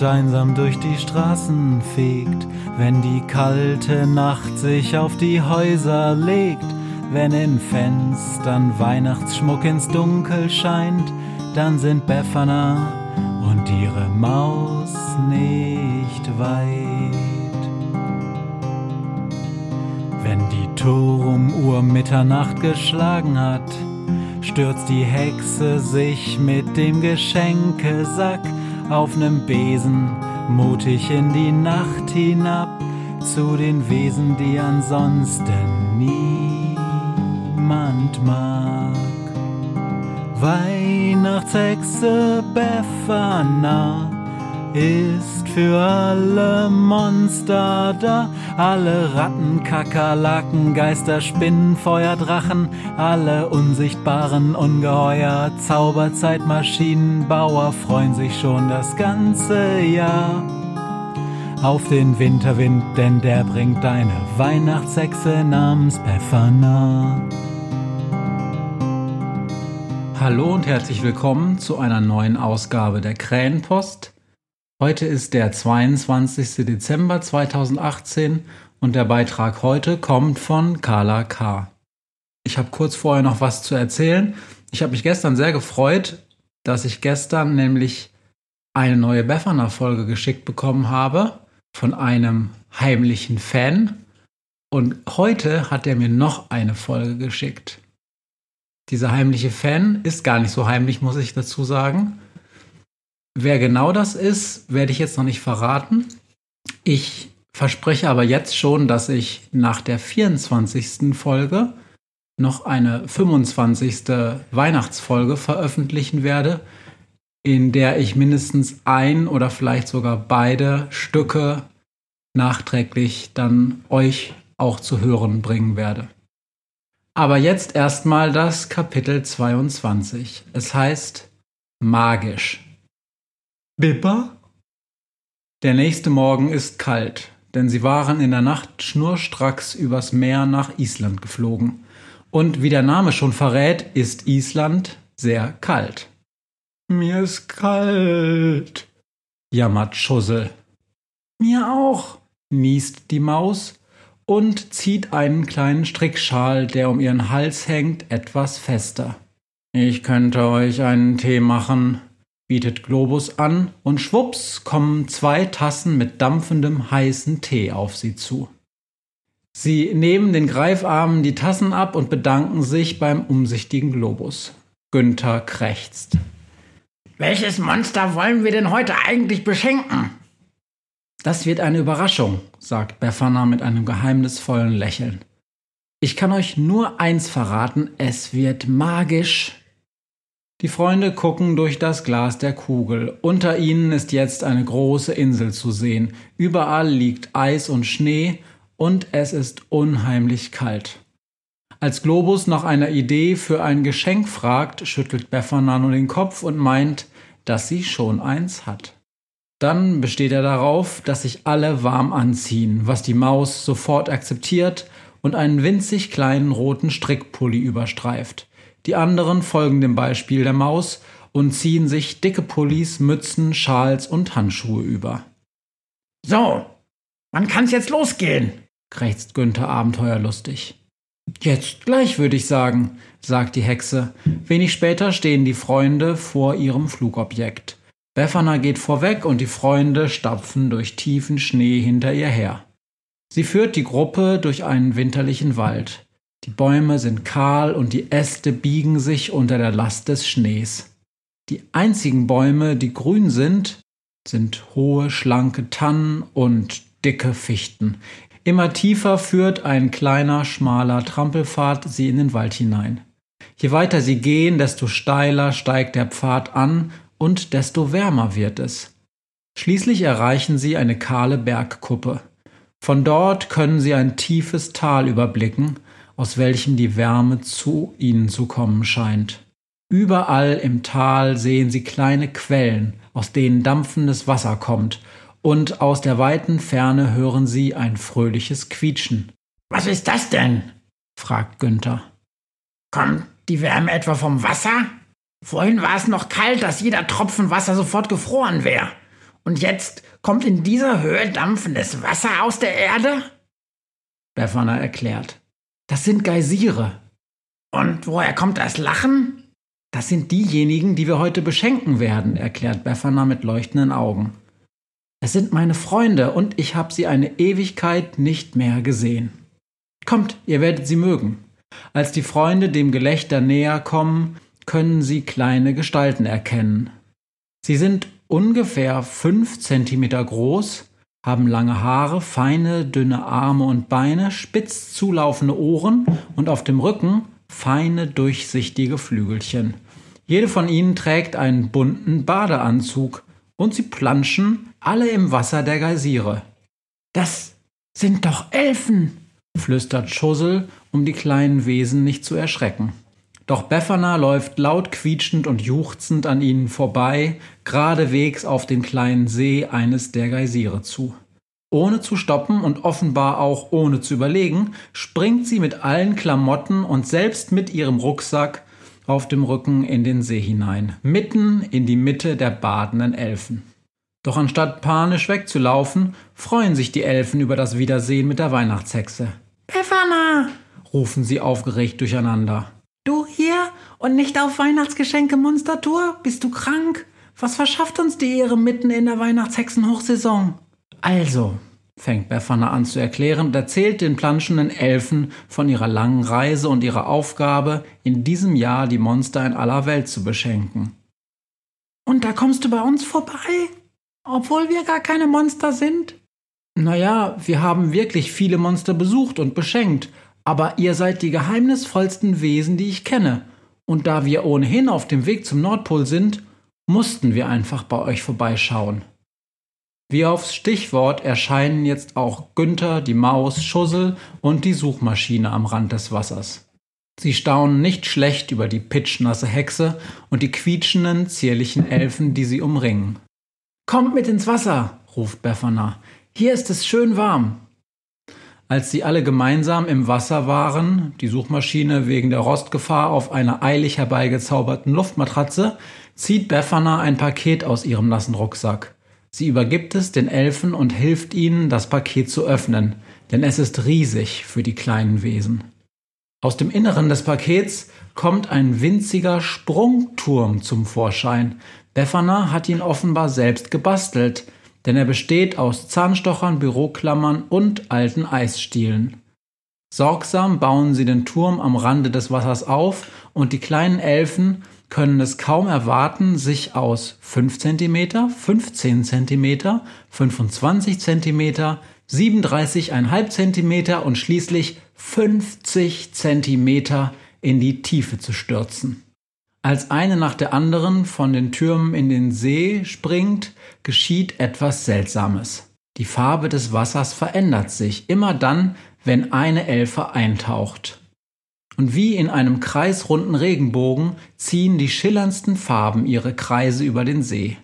Nacht einsam durch die Straßen fegt, wenn die kalte Nacht sich auf die Häuser legt, wenn in Fenstern Weihnachtsschmuck ins Dunkel scheint, dann sind Befana und ihre Maus nicht weit. Wenn die Turmuhr Mitternacht geschlagen hat, stürzt die Hexe sich mit dem Geschenkesack auf nem Besen mutig in die Nacht hinab zu den Wesen, die ansonsten niemand mag. Weihnachtshexe Befana ist für alle Monster da, alle Ratten, Kakerlaken, Geister, Spinnen, Feuer, Drachen, alle unsichtbaren Ungeheuer, Zauberzeitmaschinenbauer freuen sich schon das ganze Jahr auf den Winterwind, denn der bringt deine Weihnachtshexe namens Befana. Hallo und herzlich willkommen zu einer neuen Ausgabe der Krähenpost. Heute ist der 22. Dezember 2018 und der Beitrag heute kommt von Carla K. Ich habe kurz vorher noch was zu erzählen. Ich habe mich gestern sehr gefreut, dass ich gestern nämlich eine neue Befana-Folge geschickt bekommen habe von einem heimlichen Fan. Und heute hat er mir noch eine Folge geschickt. Dieser heimliche Fan ist gar nicht so heimlich, muss ich dazu sagen. Wer genau das ist, werde ich jetzt noch nicht verraten. Ich verspreche aber jetzt schon, dass ich nach der 24. Folge noch eine 25. Weihnachtsfolge veröffentlichen werde, in der ich mindestens ein oder vielleicht sogar beide Stücke nachträglich dann euch auch zu hören bringen werde. Aber jetzt erstmal das Kapitel 22. Es heißt magisch. Bipper? Der nächste Morgen ist kalt, denn sie waren in der Nacht schnurstracks übers Meer nach Island geflogen. Und wie der Name schon verrät, ist Island sehr kalt. Mir ist kalt, jammert Schussel. Mir auch, niest die Maus und zieht einen kleinen Strickschal, der um ihren Hals hängt, etwas fester. Ich könnte euch einen Tee machen, bietet Globus an und schwupps kommen zwei Tassen mit dampfendem heißen Tee auf sie zu. Sie nehmen den Greifarmen die Tassen ab und bedanken sich beim umsichtigen Globus. Günther krächzt. Welches Monster wollen wir denn heute eigentlich beschenken? Das wird eine Überraschung, sagt Befana mit einem geheimnisvollen Lächeln. Ich kann euch nur eins verraten, es wird magisch. Die Freunde gucken durch das Glas der Kugel. Unter ihnen ist jetzt eine große Insel zu sehen. Überall liegt Eis und Schnee und es ist unheimlich kalt. Als Globus nach einer Idee für ein Geschenk fragt, schüttelt Befana nur den Kopf und meint, dass sie schon eins hat. Dann besteht er darauf, dass sich alle warm anziehen, was die Maus sofort akzeptiert und einen winzig kleinen roten Strickpulli überstreift. Die anderen folgen dem Beispiel der Maus und ziehen sich dicke Pullis, Mützen, Schals und Handschuhe über. So, wann kann's jetzt losgehen? krächzt Günther abenteuerlustig. Jetzt gleich, würde ich sagen, sagt die Hexe. Wenig später stehen die Freunde vor ihrem Flugobjekt. Befana geht vorweg und die Freunde stapfen durch tiefen Schnee hinter ihr her. Sie führt die Gruppe durch einen winterlichen Wald. Die Bäume sind kahl und die Äste biegen sich unter der Last des Schnees. Die einzigen Bäume, die grün sind, sind hohe, schlanke Tannen und dicke Fichten. Immer tiefer führt ein kleiner, schmaler Trampelpfad sie in den Wald hinein. Je weiter sie gehen, desto steiler steigt der Pfad an und desto wärmer wird es. Schließlich erreichen sie eine kahle Bergkuppe. Von dort können sie ein tiefes Tal überblicken, aus welchem die Wärme zu ihnen zu kommen scheint. Überall im Tal sehen sie kleine Quellen, aus denen dampfendes Wasser kommt, und aus der weiten Ferne hören sie ein fröhliches Quietschen. Was ist das denn? fragt Günther. Kommt die Wärme etwa vom Wasser? Vorhin war es noch kalt, dass jeder Tropfen Wasser sofort gefroren wäre. Und jetzt kommt in dieser Höhe dampfendes Wasser aus der Erde? Befana erklärt. Das sind Geysire. Und woher kommt das Lachen? Das sind diejenigen, die wir heute beschenken werden, erklärt Befana mit leuchtenden Augen. Es sind meine Freunde und ich habe sie eine Ewigkeit nicht mehr gesehen. Kommt, ihr werdet sie mögen. Als die Freunde dem Gelächter näher kommen, können sie kleine Gestalten erkennen. Sie sind ungefähr fünf Zentimeter groß, haben lange Haare, feine, dünne Arme und Beine, spitz zulaufende Ohren und auf dem Rücken feine, durchsichtige Flügelchen. Jede von ihnen trägt einen bunten Badeanzug und sie planschen alle im Wasser der Geysire. Das sind doch Elfen, flüstert Schussel, um die kleinen Wesen nicht zu erschrecken. Doch Befana läuft laut quietschend und juchzend an ihnen vorbei, geradewegs auf den kleinen See eines der Geysire zu. Ohne zu stoppen und offenbar auch ohne zu überlegen, springt sie mit allen Klamotten und selbst mit ihrem Rucksack auf dem Rücken in den See hinein, mitten in die Mitte der badenden Elfen. Doch anstatt panisch wegzulaufen, freuen sich die Elfen über das Wiedersehen mit der Weihnachtshexe. Befana! rufen sie aufgeregt durcheinander. Du hier und nicht auf Weihnachtsgeschenke Monstertour? Bist du krank? Was verschafft uns die Ehre mitten in der Weihnachtshexenhochsaison? Also, fängt Befana an zu erklären und erzählt den planschenden Elfen von ihrer langen Reise und ihrer Aufgabe, in diesem Jahr die Monster in aller Welt zu beschenken. Und da kommst du bei uns vorbei? Obwohl wir gar keine Monster sind? Naja, wir haben wirklich viele Monster besucht und beschenkt, aber ihr seid die geheimnisvollsten Wesen, die ich kenne. Und da wir ohnehin auf dem Weg zum Nordpol sind, mussten wir einfach bei euch vorbeischauen. Wie aufs Stichwort erscheinen jetzt auch Günther, die Maus, Schussel und die Suchmaschine am Rand des Wassers. Sie staunen nicht schlecht über die pitschnasse Hexe und die quietschenden, zierlichen Elfen, die sie umringen. Kommt mit ins Wasser, ruft Befana. Hier ist es schön warm. Als sie alle gemeinsam im Wasser waren, die Suchmaschine wegen der Rostgefahr auf einer eilig herbeigezauberten Luftmatratze, zieht Befana ein Paket aus ihrem nassen Rucksack. Sie übergibt es den Elfen und hilft ihnen, das Paket zu öffnen, denn es ist riesig für die kleinen Wesen. Aus dem Inneren des Pakets kommt ein winziger Sprungturm zum Vorschein. Befana hat ihn offenbar selbst gebastelt, denn er besteht aus Zahnstochern, Büroklammern und alten Eisstielen. Sorgsam bauen sie den Turm am Rande des Wassers auf und die kleinen Elfen können es kaum erwarten, sich aus 5 cm, 15 cm, 25 cm, 37,5 cm und schließlich 50 cm in die Tiefe zu stürzen. Als eine nach der anderen von den Türmen in den See springt, geschieht etwas Seltsames. Die Farbe des Wassers verändert sich immer dann, wenn eine Elfe eintaucht. Und wie in einem kreisrunden Regenbogen ziehen die schillerndsten Farben ihre Kreise über den See.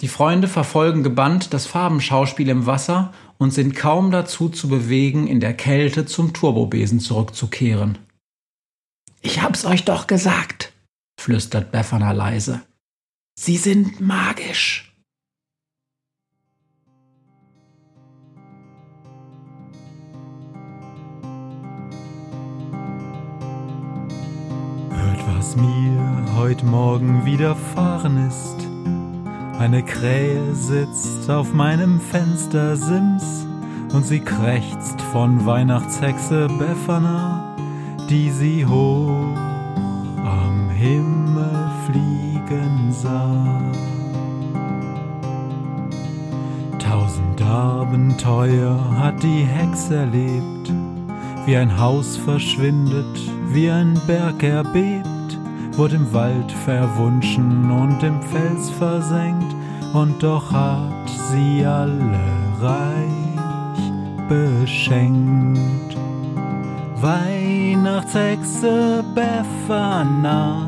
Die Freunde verfolgen gebannt das Farbenschauspiel im Wasser und sind kaum dazu zu bewegen, in der Kälte zum Turbobesen zurückzukehren. Ich hab's euch doch gesagt, flüstert Befana leise. Sie sind magisch. Hört, was mir heute Morgen widerfahren ist. Eine Krähe sitzt auf meinem Fenstersims und sie krächzt von Weihnachtshexe Befana, die sie hoch Himmel fliegen sah. Tausend Abenteuer hat die Hex erlebt, wie ein Haus verschwindet, wie ein Berg erbebt, wurde im Wald verwunschen und im Fels versenkt, und doch hat sie alle reich beschenkt. Weihnachtshexe Befana